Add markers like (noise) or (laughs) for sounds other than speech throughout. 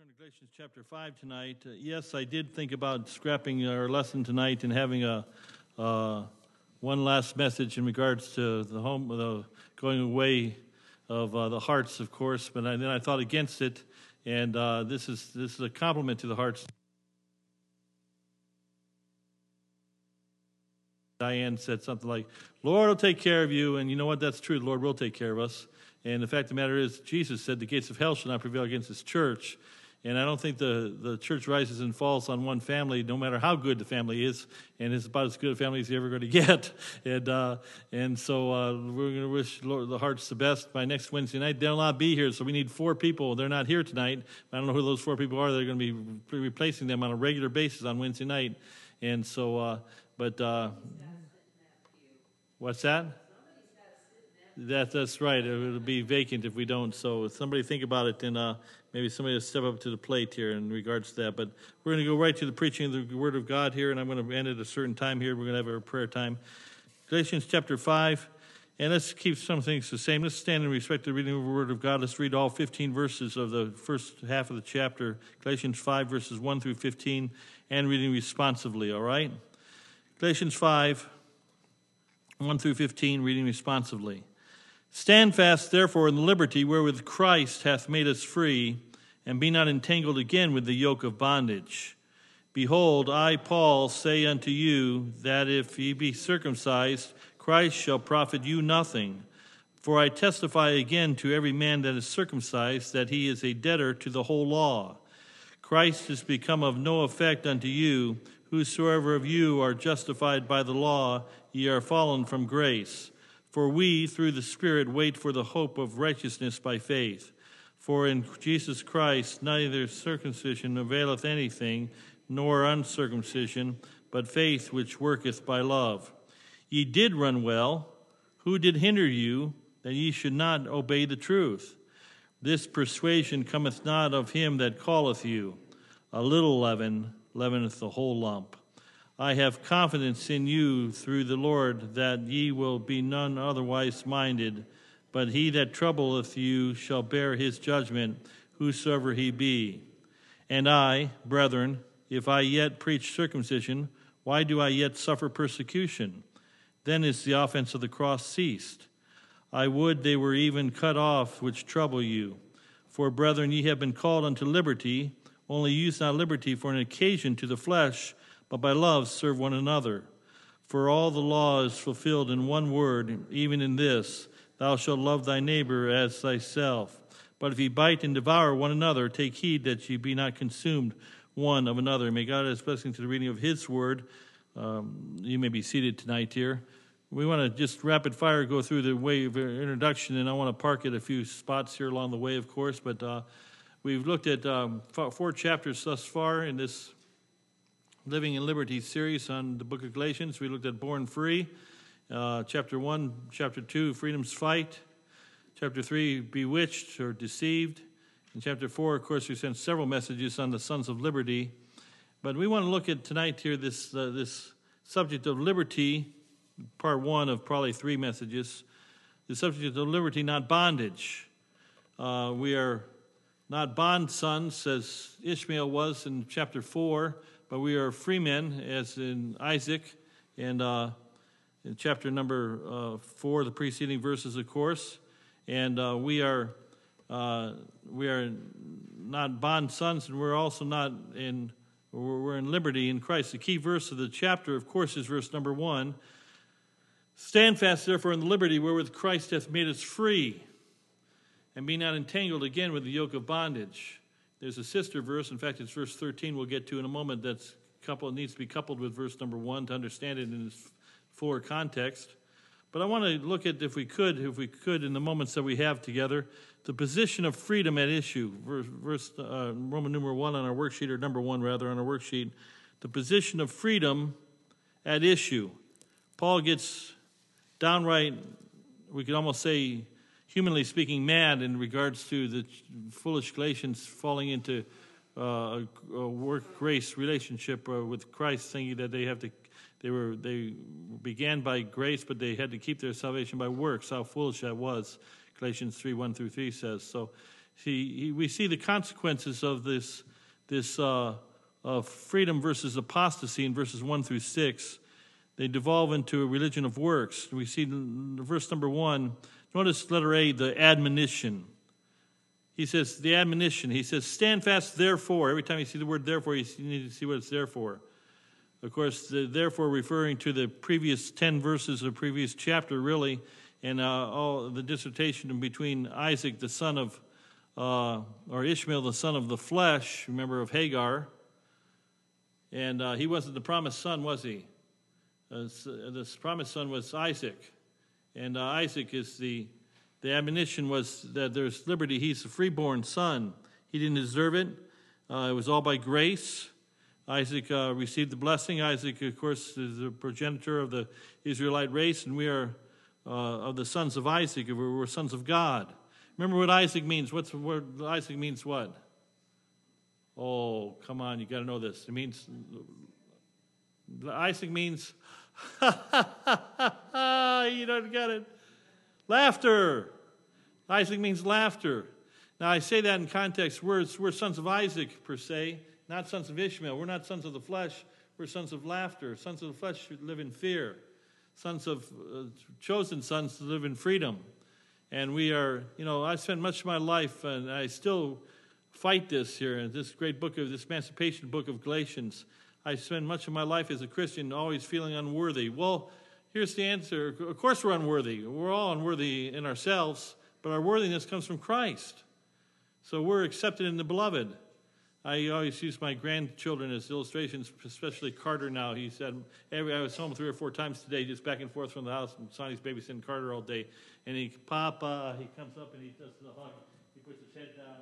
turn to Galatians chapter 5 tonight. Uh, yes, I did think about scrapping our lesson tonight and having a uh, one last message in regards to the home, the going away of uh, the hearts, of course. But I, then I thought against it, and uh, this is this is a compliment to the hearts. Diane said something like, "Lord will take care of you," and you know what? That's true. The Lord will take care of us. And the fact of the matter is, Jesus said, "The gates of hell shall not prevail against His church." And I don't think the, the church rises and falls on one family, no matter how good the family is. And it's about as good a family as you're ever going (laughs) to get. And, uh, and so uh, we're going to wish Lord, the hearts the best by next Wednesday night. They'll not be here, so we need four people. They're not here tonight. I don't know who those four people are. They're going to be replacing them on a regular basis on Wednesday night. And so, uh, but uh, what's that? That, that's right. It'll be vacant if we don't. So somebody think about it and uh, maybe somebody will step up to the plate here in regards to that. But we're going to go right to the preaching of the Word of God here, and I'm going to end at a certain time here. We're going to have our prayer time. Galatians chapter 5. And let's keep some things the same. Let's stand in respect to the reading of the Word of God. Let's read all 15 verses of the first half of the chapter, Galatians 5, verses 1 through 15, and reading responsively, all right? Galatians 5, 1 through 15, reading responsively. Stand fast, therefore, in the liberty wherewith Christ hath made us free, and be not entangled again with the yoke of bondage. Behold, I, Paul, say unto you that if ye be circumcised, Christ shall profit you nothing. For I testify again to every man that is circumcised that he is a debtor to the whole law. Christ is become of no effect unto you. Whosoever of you are justified by the law, ye are fallen from grace. For we, through the Spirit, wait for the hope of righteousness by faith. For in Jesus Christ neither circumcision availeth anything, nor uncircumcision, but faith which worketh by love. Ye did run well. Who did hinder you that ye should not obey the truth? This persuasion cometh not of him that calleth you. A little leaven leaveneth the whole lump. I have confidence in you through the Lord that ye will be none otherwise minded, but he that troubleth you shall bear his judgment, whosoever he be. And I, brethren, if I yet preach circumcision, why do I yet suffer persecution? Then is the offense of the cross ceased. I would they were even cut off which trouble you. For, brethren, ye have been called unto liberty, only use not liberty for an occasion to the flesh but by love serve one another. For all the law is fulfilled in one word, even in this Thou shalt love thy neighbor as thyself. But if ye bite and devour one another, take heed that ye be not consumed one of another. May God add blessing to the reading of his word. Um, you may be seated tonight here. We want to just rapid fire go through the way of introduction, and I want to park at a few spots here along the way, of course. But uh, we've looked at um, four chapters thus far in this Living in Liberty series on the book of Galatians. We looked at Born Free, uh, chapter 1, chapter 2, Freedom's Fight, chapter 3, Bewitched or Deceived. In chapter 4, of course, we sent several messages on the Sons of Liberty. But we want to look at tonight here this, uh, this subject of liberty, part one of probably three messages. The subject of liberty, not bondage. Uh, we are not bond sons, as Ishmael was in chapter 4 but we are free men, as in Isaac, and uh, in chapter number uh, four, the preceding verses, of course, and uh, we are uh, we are not bond sons, and we're also not in we're in liberty in Christ. The key verse of the chapter, of course, is verse number one. Stand fast, therefore, in the liberty wherewith Christ hath made us free, and be not entangled again with the yoke of bondage. There's a sister verse, in fact, it's verse 13 we'll get to in a moment, that's coupled, needs to be coupled with verse number 1 to understand it in its fuller context. But I want to look at, if we could, if we could, in the moments that we have together, the position of freedom at issue. Verse, verse uh, Roman numeral 1 on our worksheet, or number 1 rather, on our worksheet. The position of freedom at issue. Paul gets downright, we could almost say, humanly speaking, mad in regards to the foolish Galatians falling into uh, a, work grace relationship uh, with Christ, thinking that they have to, they were they began by grace, but they had to keep their salvation by works. How foolish that was! Galatians three one through three says so. he, he, we see the consequences of this, this uh, of freedom versus apostasy in verses 1 through 6. They devolve into a religion of works. We see verse number 1, notice letter A, the admonition. He says, the admonition. He says, stand fast, therefore. Every time you see the word therefore, you need to see what it's there for. Of course, the, therefore referring to the previous 10 verses of the previous chapter, really, and uh, all the dissertation between Isaac, the son of, uh, or Ishmael, the son of the flesh, remember of Hagar, and uh, he wasn't the promised son, was he? Uh, the promised son was Isaac, and uh, Isaac is the the admonition was that there's liberty. He's a freeborn son. He didn't deserve it. Uh, it was all by grace. Isaac uh, received the blessing. Isaac, of course, is the progenitor of the Israelite race, and we are uh, of the sons of Isaac. We're, we're, sons of God. Remember what Isaac means. What's the word? Isaac means what? Oh, come on, you got to know this. It means Isaac means (laughs) you don't get it. Laughter. Isaac means laughter. Now, I say that in context. We're, we're sons of Isaac, per se, not sons of Ishmael. We're not sons of the flesh. We're sons of laughter. Sons of the flesh should live in fear. Sons of uh, chosen sons live in freedom. And we are, you know, I spent much of my life, and I still fight this here in this great book of this emancipation book of Galatians. I spend much of my life as a Christian always feeling unworthy. Well, Here's the answer. Of course, we're unworthy. We're all unworthy in ourselves, but our worthiness comes from Christ. So we're accepted in the beloved. I always use my grandchildren as illustrations, especially Carter now. He said, every, I was home three or four times today, just back and forth from the house, and Sonny's babysitting Carter all day. And he, Papa, he comes up and he does the hug. He puts his head down,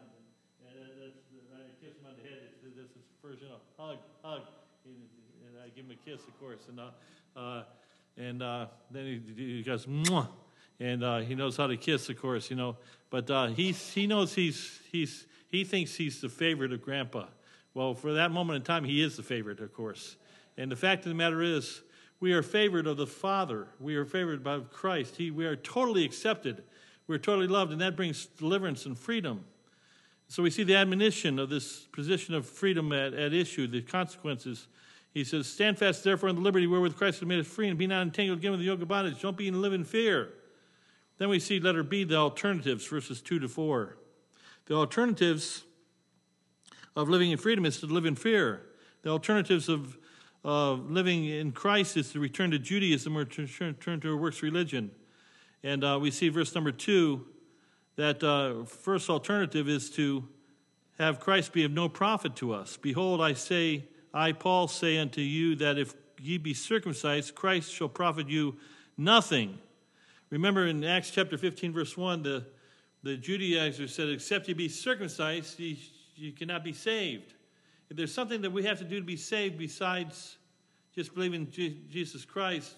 and, and, and I kiss him on the head. This you know, hug, hug. And, I give him a kiss, of course. And uh, uh, and uh, then he, he goes, Mwah! and uh, he knows how to kiss, of course, you know. But uh, he's, he knows he's, he's, he thinks he's the favorite of Grandpa. Well, for that moment in time, he is the favorite, of course. And the fact of the matter is, we are favored of the Father. We are favored by Christ. He, we are totally accepted. We're totally loved, and that brings deliverance and freedom. So we see the admonition of this position of freedom at, at issue, the consequences he says, Stand fast, therefore, in the liberty wherewith Christ has made us free, and be not entangled again with the yoke of bondage. Don't be and live in fear. Then we see letter B, the alternatives, verses 2 to 4. The alternatives of living in freedom is to live in fear. The alternatives of uh, living in Christ is to return to Judaism or to return to a works religion. And uh, we see verse number 2 that uh, first alternative is to have Christ be of no profit to us. Behold, I say, I, Paul, say unto you that if ye be circumcised, Christ shall profit you nothing. Remember in Acts chapter 15, verse 1, the, the Judaizers said, Except ye be circumcised, ye, ye cannot be saved. If there's something that we have to do to be saved besides just believing Jesus Christ,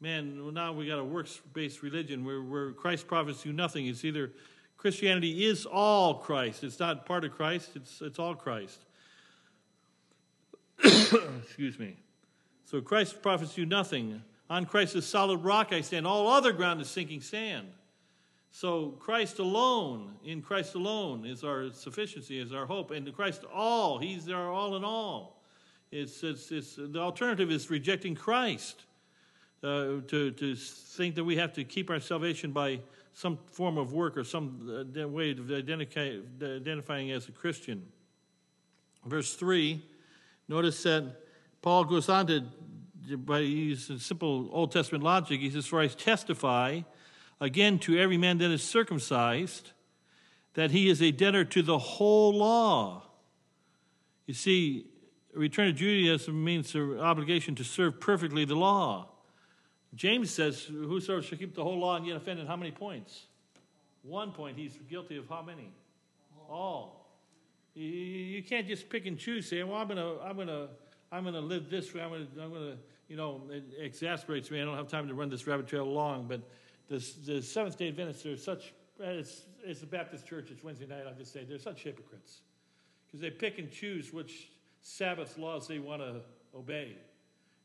man, well, now we got a works based religion where, where Christ profits you nothing. It's either Christianity is all Christ, it's not part of Christ, it's, it's all Christ. (coughs) Excuse me. So Christ profits you nothing. On Christ's solid rock I stand. All other ground is sinking sand. So Christ alone, in Christ alone, is our sufficiency, is our hope. And Christ all, He's our all in all. It's, it's, it's, the alternative is rejecting Christ. Uh, to, to think that we have to keep our salvation by some form of work or some uh, way of identifying as a Christian. Verse 3 Notice that Paul goes on to, by using simple Old Testament logic, he says, For I testify again to every man that is circumcised that he is a debtor to the whole law. You see, return to Judaism means the obligation to serve perfectly the law. James says, Whosoever shall keep the whole law and yet offend in how many points? One point. He's guilty of how many? All. You can't just pick and choose. Say, "Well, I'm gonna, I'm gonna, I'm gonna live this way. I'm gonna, I'm gonna." You know, it exasperates me. I don't have time to run this rabbit trail long, but the, the Seventh Day Adventists are such. It's, it's a Baptist church. It's Wednesday night. I'll just say they're such hypocrites because they pick and choose which Sabbath laws they want to obey.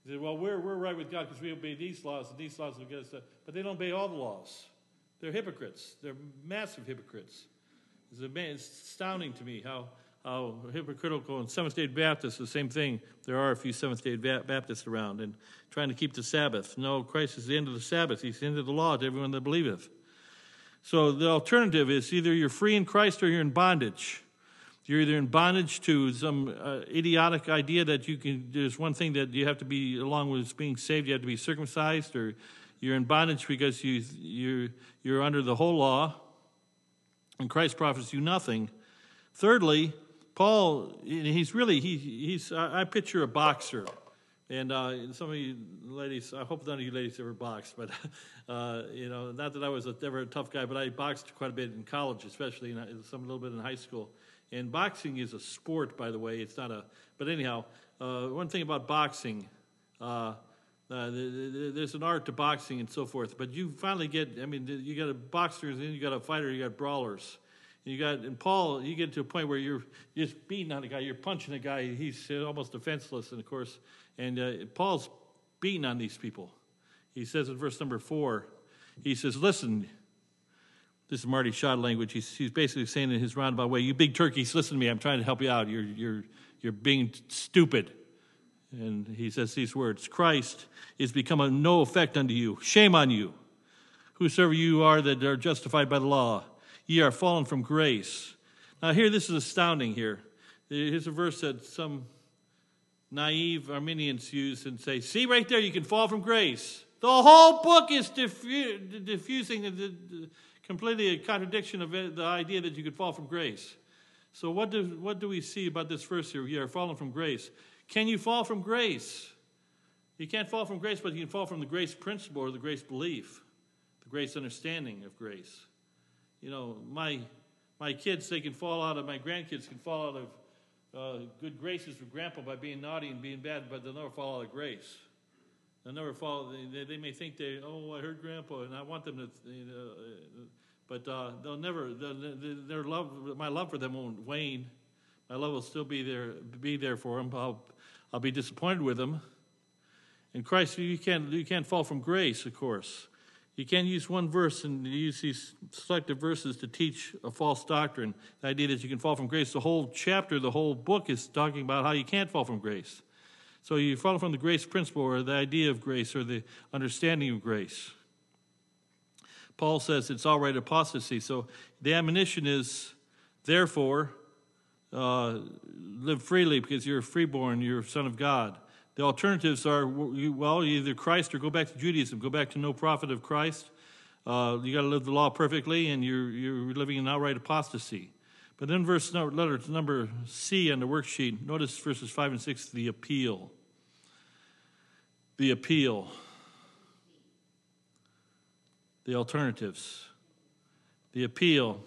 They say, "Well, we're we're right with God because we obey these laws, and these laws will get us." To, but they don't obey all the laws. They're hypocrites. They're massive hypocrites. It's, astounding to me how, how hypocritical and Seventh day Baptists, the same thing. There are a few Seventh day Baptists around and trying to keep the Sabbath. No, Christ is the end of the Sabbath. He's the end of the law to everyone that believeth. So the alternative is either you're free in Christ or you're in bondage. You're either in bondage to some uh, idiotic idea that you can, there's one thing that you have to be, along with being saved, you have to be circumcised, or you're in bondage because you, you're, you're under the whole law, and Christ profits you nothing. Thirdly, Paul, he's really, he, he's, I picture a boxer. And uh, some of you ladies, I hope none of you ladies ever boxed, but (laughs) uh, you know, not that I was a, ever a tough guy, but I boxed quite a bit in college, especially in, some a little bit in high school. And boxing is a sport, by the way. It's not a. But anyhow, uh, one thing about boxing, uh, there's an art to boxing and so forth. But you finally get. I mean, you got a boxers, and then you got a fighter, you got brawlers. You got and Paul, you get to a point where you're just beating on a guy, you're punching a guy, he's almost defenseless, and of course, and uh, Paul's beating on these people. He says in verse number four, he says, "Listen." This is Marty Shott language. He's, he's basically saying in his roundabout way, "You big turkeys, listen to me. I'm trying to help you out. You're you're you're being stupid." And he says these words: "Christ is become of no effect unto you. Shame on you, whosoever you are that are justified by the law." ye are fallen from grace. Now, here, this is astounding here. Here's a verse that some naive Arminians use and say, see right there, you can fall from grace. The whole book is diffu- diffusing the, the, completely a contradiction of the idea that you could fall from grace. So, what do, what do we see about this verse here? You are fallen from grace. Can you fall from grace? You can't fall from grace, but you can fall from the grace principle or the grace belief, the grace understanding of grace you know, my my kids they can fall out of my grandkids can fall out of uh, good graces with grandpa by being naughty and being bad, but they'll never fall out of grace. They'll never fall. They, they may think they, oh, I heard grandpa, and I want them to, you know, uh, but uh, they'll never. Their love, my love for them won't wane. My love will still be there, be there for them. I'll, I'll be disappointed with them. In Christ, you can't, you can't fall from grace, of course. You can't use one verse and use these selective verses to teach a false doctrine. The idea that you can fall from grace. The whole chapter, the whole book is talking about how you can't fall from grace. So you fall from the grace principle or the idea of grace or the understanding of grace. Paul says it's all right apostasy. So the admonition is, therefore, uh, live freely because you're freeborn, you're a son of God. The alternatives are well, either Christ or go back to Judaism, go back to no profit of Christ. Uh, you got to live the law perfectly, and you're you're living in outright apostasy. But then, verse letter number C on the worksheet. Notice verses five and six. The appeal. The appeal. The alternatives. The appeal,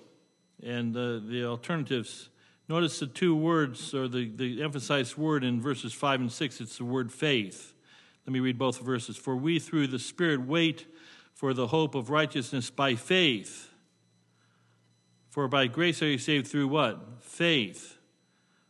and uh, the alternatives Notice the two words, or the, the emphasized word in verses 5 and 6, it's the word faith. Let me read both verses. For we through the Spirit wait for the hope of righteousness by faith. For by grace are you saved through what? Faith.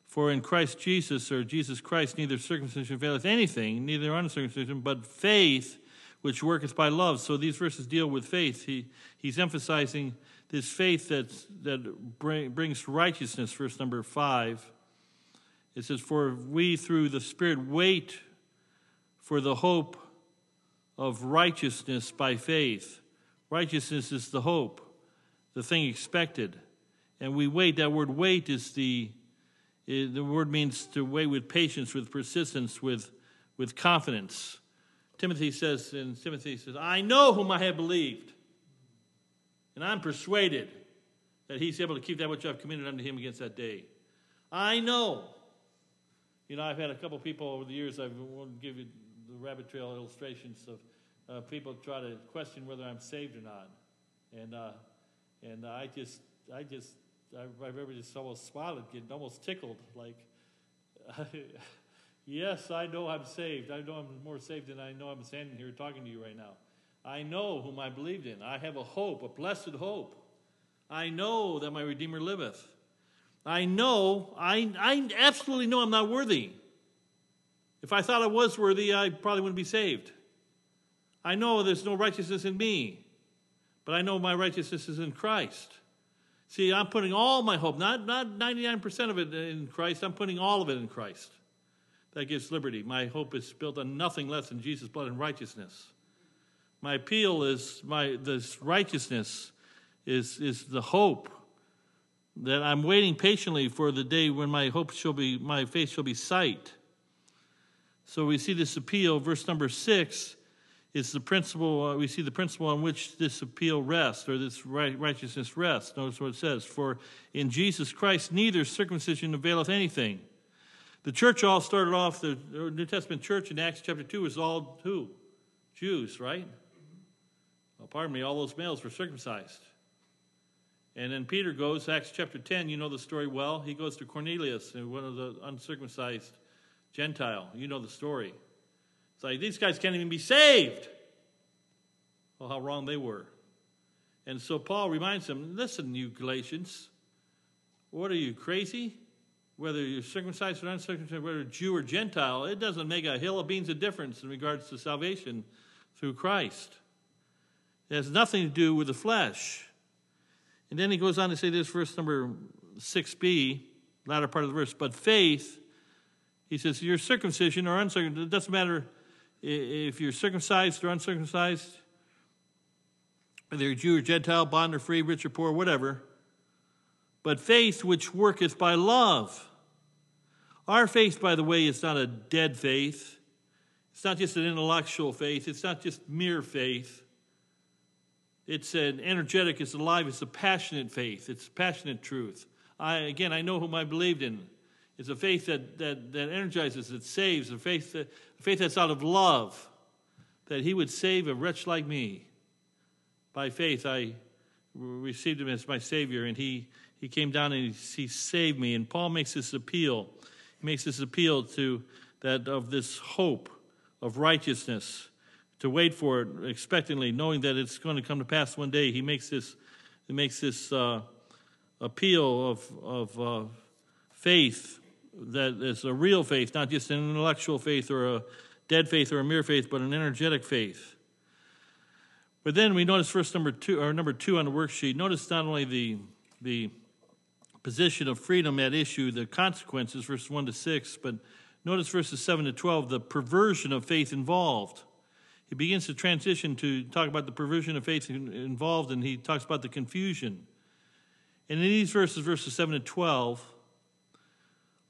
For in Christ Jesus, or Jesus Christ, neither circumcision availeth anything, neither uncircumcision, but faith which worketh by love. So these verses deal with faith. He, he's emphasizing this faith that, that bring, brings righteousness, verse number five. It says, For we through the Spirit wait for the hope of righteousness by faith. Righteousness is the hope, the thing expected. And we wait, that word wait is the, eh, the word means to wait with patience, with persistence, with, with confidence. Timothy says, and Timothy says, I know whom I have believed and I'm persuaded that he's able to keep that which I've committed unto him against that day. I know. You know, I've had a couple people over the years, I won't give you the rabbit trail illustrations of uh, people try to question whether I'm saved or not. And, uh, and I just, I just, I, I remember just almost smiling, getting almost tickled, like, (laughs) yes, I know I'm saved. I know I'm more saved than I know I'm standing here talking to you right now. I know whom I believed in. I have a hope, a blessed hope. I know that my Redeemer liveth. I know, I, I absolutely know I'm not worthy. If I thought I was worthy, I probably wouldn't be saved. I know there's no righteousness in me, but I know my righteousness is in Christ. See, I'm putting all my hope, not, not 99% of it in Christ, I'm putting all of it in Christ. That gives liberty. My hope is built on nothing less than Jesus' blood and righteousness. My appeal is my this righteousness is, is the hope that I'm waiting patiently for the day when my hope shall be, my faith shall be sight. So we see this appeal, verse number six is the principle, uh, we see the principle on which this appeal rests, or this right, righteousness rests. Notice what it says For in Jesus Christ neither circumcision availeth anything. The church all started off, the New Testament church in Acts chapter 2 was all who? Jews, right? Well, pardon me, all those males were circumcised. And then Peter goes, Acts chapter 10, you know the story well. He goes to Cornelius, uh, one of the uncircumcised Gentile. You know the story. It's like, these guys can't even be saved. Well, how wrong they were. And so Paul reminds them listen, you Galatians, what are you, crazy? Whether you're circumcised or uncircumcised, whether Jew or Gentile, it doesn't make a hill of beans of difference in regards to salvation through Christ. It has nothing to do with the flesh. And then he goes on to say this, verse number 6b, latter part of the verse, but faith, he says, your circumcision or uncircumcision, it doesn't matter if you're circumcised or uncircumcised, whether you're Jew or Gentile, bond or free, rich or poor, whatever, but faith which worketh by love. Our faith, by the way, is not a dead faith. It's not just an intellectual faith. It's not just mere faith. It's an energetic, it's alive, it's a passionate faith. It's passionate truth. I, again, I know whom I believed in. It's a faith that, that, that energizes, that saves, a faith, that, a faith that's out of love, that He would save a wretch like me. By faith, I received Him as my Savior, and He, he came down and he, he saved me. And Paul makes this appeal. He makes this appeal to that of this hope of righteousness, to wait for it expectantly, knowing that it's going to come to pass one day. He makes this, he makes this uh, appeal of, of uh, faith that is a real faith, not just an intellectual faith or a dead faith or a mere faith, but an energetic faith. But then we notice verse number two, or number two on the worksheet. Notice not only the the position of freedom at issue, the consequences, verses one to six, but notice verses seven to twelve, the perversion of faith involved. He begins to transition to talk about the perversion of faith involved, and he talks about the confusion. And in these verses, verses seven to twelve,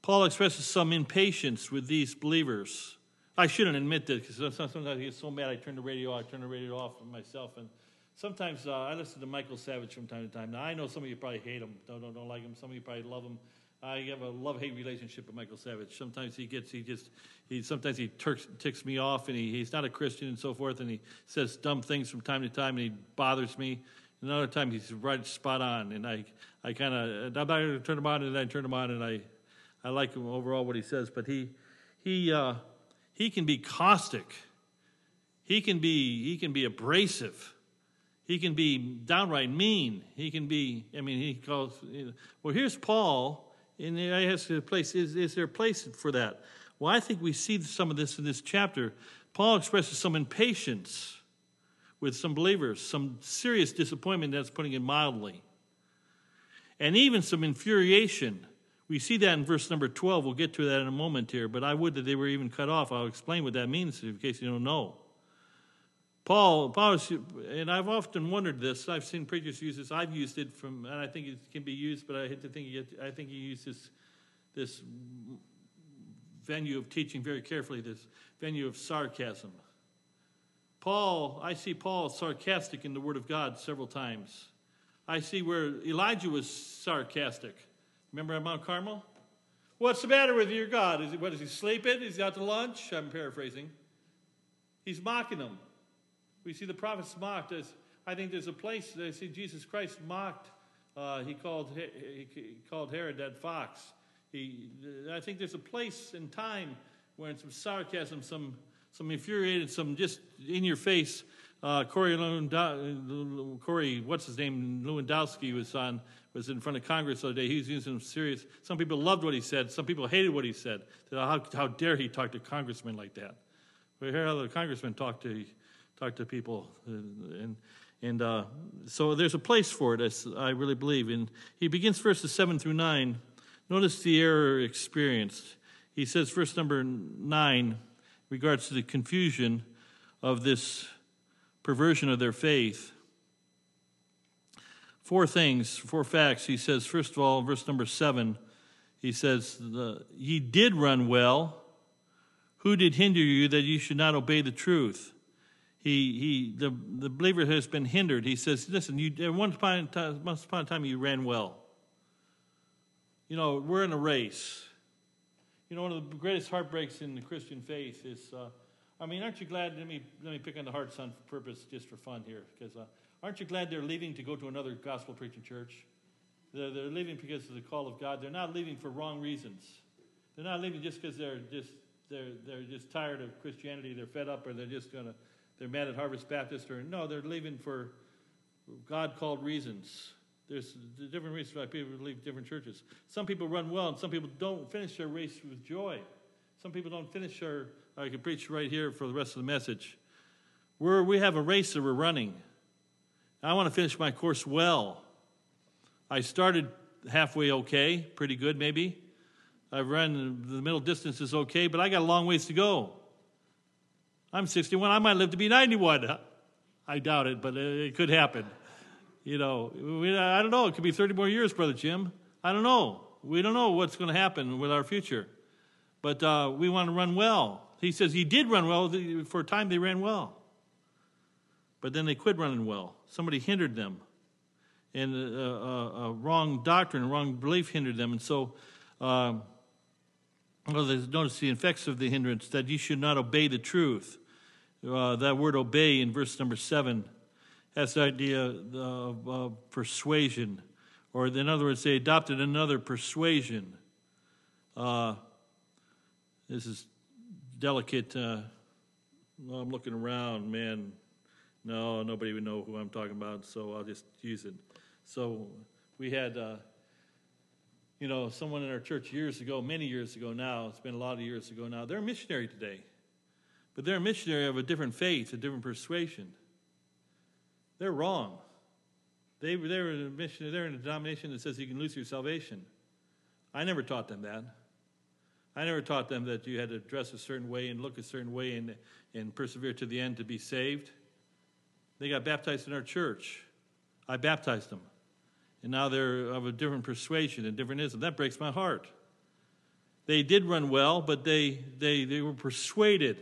Paul expresses some impatience with these believers. I shouldn't admit this because sometimes I get so mad I turn the radio off, I turn the radio off myself. And sometimes uh, I listen to Michael Savage from time to time. Now, I know some of you probably hate him, don't, don't, don't like him. Some of you probably love him. I have a love hate relationship with Michael Savage. Sometimes he gets, he just, he sometimes he turks, ticks me off and he, he's not a Christian and so forth and he says dumb things from time to time and he bothers me. Another time he's right spot on and I, I kind of, I'm not going to turn him on and I turn him on and I, I like him overall what he says, but he he uh, he can be caustic. He can be he can be abrasive. He can be downright mean. He can be. I mean, he calls. You know, well, here's Paul, and I ask a place. Is is there a place for that? Well, I think we see some of this in this chapter. Paul expresses some impatience with some believers, some serious disappointment. That's putting it mildly, and even some infuriation we see that in verse number 12. We'll get to that in a moment here, but I would that they were even cut off. I'll explain what that means in case you don't know. Paul, Paul, and I've often wondered this. I've seen preachers use this. I've used it from, and I think it can be used, but I hate to think. I think he used this, this venue of teaching very carefully. This venue of sarcasm. Paul, I see Paul sarcastic in the Word of God several times. I see where Elijah was sarcastic. Remember at Mount Carmel? What's the matter with your God? Is he, what, is he sleeping? Is he out to lunch? I'm paraphrasing. He's mocking them. We see the prophets mocked. As, I think there's a place, I see Jesus Christ mocked. Uh, he, called, he called Herod that fox. He, I think there's a place and time where some sarcasm, some, some infuriated, some just in your face. Uh, Corey, Corey, what's his name? Lewandowski was on was in front of Congress the other day. He was using some serious. Some people loved what he said. Some people hated what he said. How, how dare he talk to congressmen like that? We hear other congressmen talk to talk to people, and And uh, so there's a place for it, I really believe. And he begins verses 7 through 9. Notice the error experienced. He says, verse number 9, regards to the confusion of this perversion of their faith. Four things, four facts. He says, first of all, verse number 7, he says, Ye did run well. Who did hinder you that you should not obey the truth? He, he the, the believer has been hindered. He says, listen, you, one upon, once upon a time you ran well. You know, we're in a race. You know, one of the greatest heartbreaks in the Christian faith is, uh, I mean, aren't you glad, let me, let me pick on the hearts on purpose just for fun here, because uh, aren't you glad they're leaving to go to another gospel preaching church? They're, they're leaving because of the call of God. They're not leaving for wrong reasons. They're not leaving just because they're just, they're, they're just tired of Christianity, they're fed up, or they're just going to they're mad at Harvest Baptist, or no, they're leaving for God called reasons. There's different reasons why people leave different churches. Some people run well, and some people don't finish their race with joy. Some people don't finish their. I can preach right here for the rest of the message. We're, we have a race that we're running. I want to finish my course well. I started halfway okay, pretty good maybe. I've run the middle distance is okay, but I got a long ways to go. I'm 61. I might live to be 91. I doubt it, but it could happen. You know, I don't know. It could be 30 more years, Brother Jim. I don't know. We don't know what's going to happen with our future. But uh, we want to run well. He says he did run well. For a time, they ran well. But then they quit running well. Somebody hindered them. And a, a, a wrong doctrine, a wrong belief hindered them. And so, uh, well, notice the effects of the hindrance that you should not obey the truth uh, that word obey in verse number seven has the idea of uh, persuasion, or in other words, they adopted another persuasion. Uh, this is delicate. Uh, I'm looking around, man. No, nobody would know who I'm talking about, so I'll just use it. So we had, uh, you know, someone in our church years ago, many years ago now, it's been a lot of years ago now, they're a missionary today. But they're a missionary of a different faith, a different persuasion. They're wrong. They, they're, a missionary, they're in a denomination that says you can lose your salvation. I never taught them that. I never taught them that you had to dress a certain way and look a certain way and, and persevere to the end to be saved. They got baptized in our church. I baptized them. And now they're of a different persuasion, and different ism. That breaks my heart. They did run well, but they, they, they were persuaded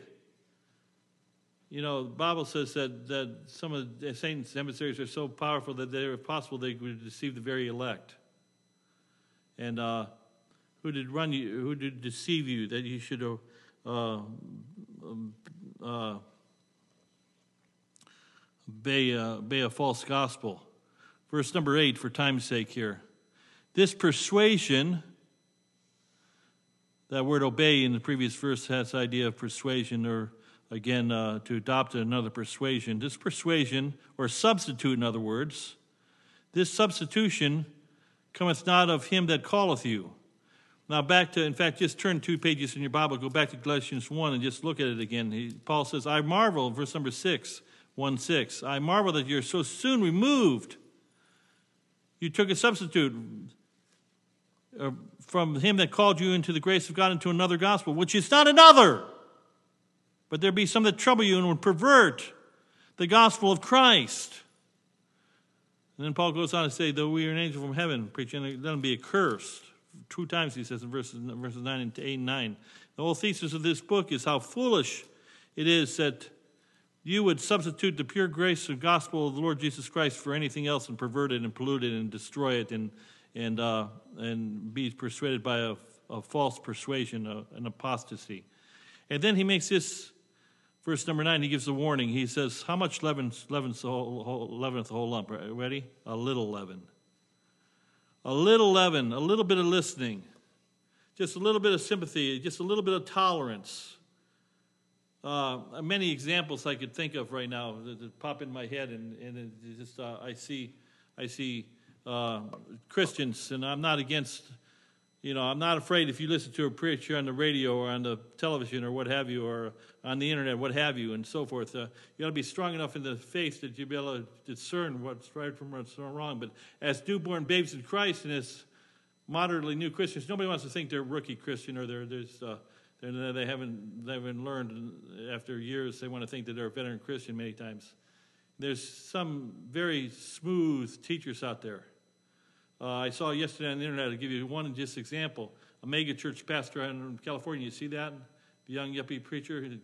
you know, the Bible says that, that some of the Satan's emissaries are so powerful that they, if possible, they would deceive the very elect. And uh, who did run you? Who did deceive you that you should uh, um, uh, obey, uh, obey a false gospel? Verse number eight, for time's sake, here. This persuasion, that word obey in the previous verse has the idea of persuasion or again, uh, to adopt another persuasion. This persuasion, or substitute, in other words, this substitution cometh not of him that calleth you. Now, back to, in fact, just turn two pages in your Bible, go back to Galatians 1 and just look at it again. He, Paul says, I marvel, verse number 6, 1 6, I marvel that you're so soon removed. You took a substitute uh, from him that called you into the grace of God into another gospel, which is not another but there be some that trouble you and would pervert the gospel of Christ. And then Paul goes on to say, though we are an angel from heaven preaching, let them be accursed. Two times he says in verses, verses 9 and 8 and 9. The whole thesis of this book is how foolish it is that you would substitute the pure grace and gospel of the Lord Jesus Christ for anything else and pervert it and pollute it and destroy it and, and, uh, and be persuaded by a, a false persuasion, a, an apostasy. And then he makes this Verse number nine, he gives a warning. He says, How much leaven leaveneth the whole, whole, the whole lump? Ready? A little leaven. A little leaven, a little bit of listening, just a little bit of sympathy, just a little bit of tolerance. Uh, many examples I could think of right now that, that pop in my head, and, and just uh, I see, I see uh, Christians, and I'm not against you know, I'm not afraid if you listen to a preacher on the radio or on the television or what have you, or on the internet, what have you, and so forth. Uh, you got to be strong enough in the faith that you'll be able to discern what's right from what's wrong. But as newborn babes in Christ and as moderately new Christians, nobody wants to think they're rookie Christian or they're, there's, uh, they're, they haven't they haven't learned after years. They want to think that they're a veteran Christian many times. There's some very smooth teachers out there uh, I saw yesterday on the internet, I'll give you one just example. A mega church pastor in California, you see that? The young yuppie preacher who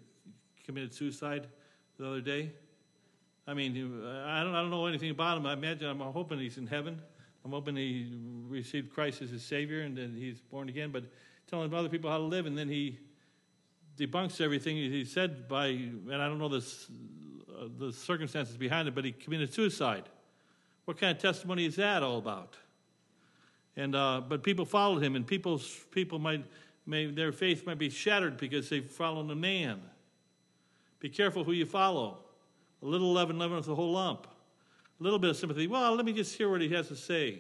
committed suicide the other day. I mean, I don't, I don't know anything about him. I imagine, I'm hoping he's in heaven. I'm hoping he received Christ as his Savior and then he's born again, but telling other people how to live, and then he debunks everything he said by, and I don't know this, uh, the circumstances behind it, but he committed suicide. What kind of testimony is that all about? And, uh, but people followed him, and people's, people might, may, their faith might be shattered because they've followed a man. Be careful who you follow. A little leaven leaveneth the whole lump. A little bit of sympathy. Well, let me just hear what he has to say.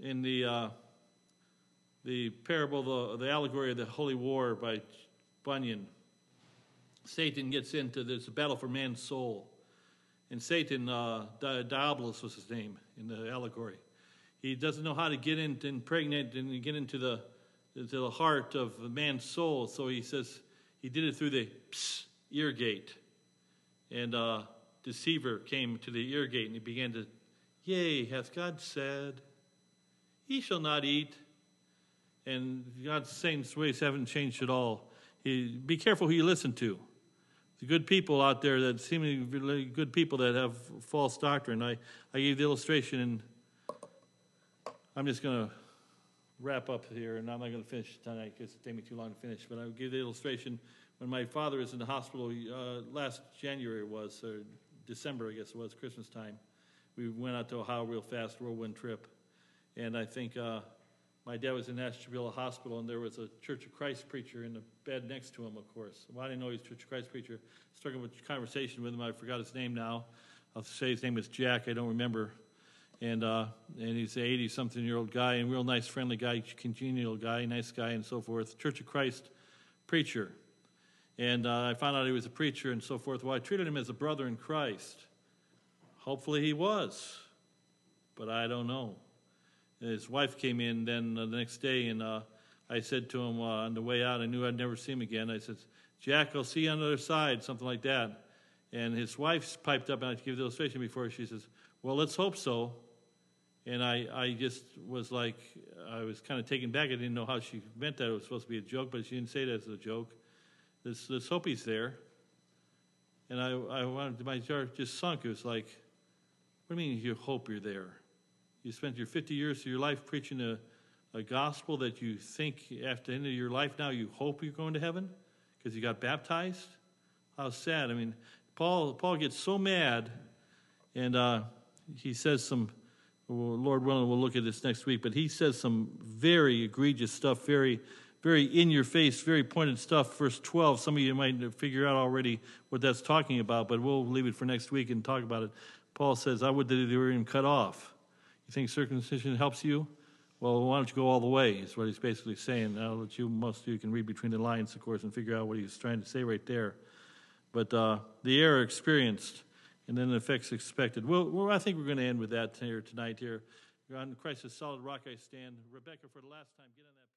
In the, uh, the parable, the, the allegory of the Holy War by Bunyan, Satan gets into this battle for man's soul. And Satan, uh, Diabolus was his name in the allegory he doesn't know how to get in impregnate and get into the, into the heart of a man's soul. So he says he did it through the ear gate. And uh, deceiver came to the ear gate and he began to, Yea, hath God said, He shall not eat. And God's saying ways haven't changed at all. He, be careful who you listen to. The good people out there that seemingly really good people that have false doctrine. I, I gave the illustration in I'm just going to wrap up here, and I'm not going to finish tonight because it take me too long to finish. But I'll give the illustration. When my father was in the hospital uh, last January, was or December, I guess it was Christmas time. We went out to Ohio real fast, whirlwind trip, and I think uh, my dad was in Ashtabula Hospital, and there was a Church of Christ preacher in the bed next to him. Of course, well, I didn't know he was a Church of Christ preacher. Struck with conversation with him. I forgot his name now. I'll say his name was Jack. I don't remember and uh, and he's an 80 something year old guy and real nice friendly guy congenial guy nice guy and so forth. Church of christ preacher. And uh, i found out he was a preacher and so forth. Well i treated him as a brother in christ. Hopefully he was but i don't know. And his wife came in then uh, the next day and uh, i said to him uh, on the way out i knew i'd never see him again. I said jack i'll see you on the other side something like that. And his wife piped up and i give the illustration before. She says well let's hope so and I, I just was like, I was kind of taken back. I didn't know how she meant that it was supposed to be a joke, but she didn't say that as a joke. This, this hope he's there. And I, I wanted, my heart just sunk. It was like, what do you mean you hope you're there? You spent your 50 years of your life preaching a, a gospel that you think after the end of your life now you hope you're going to heaven because you got baptized? How sad. I mean, Paul, Paul gets so mad and uh, he says some Lord willing, we'll look at this next week, but he says some very egregious stuff, very, very in your face, very pointed stuff. Verse 12, some of you might figure out already what that's talking about, but we'll leave it for next week and talk about it. Paul says, I would that they were even cut off. You think circumcision helps you? Well, why don't you go all the way, is what he's basically saying. I'll let you, most of you can read between the lines, of course, and figure out what he's trying to say right there. But uh, the error experienced and then the effects expected. Well, well I think we're going to end with that here tonight. Here, on Christ's solid rock I stand. Rebecca, for the last time, get on that.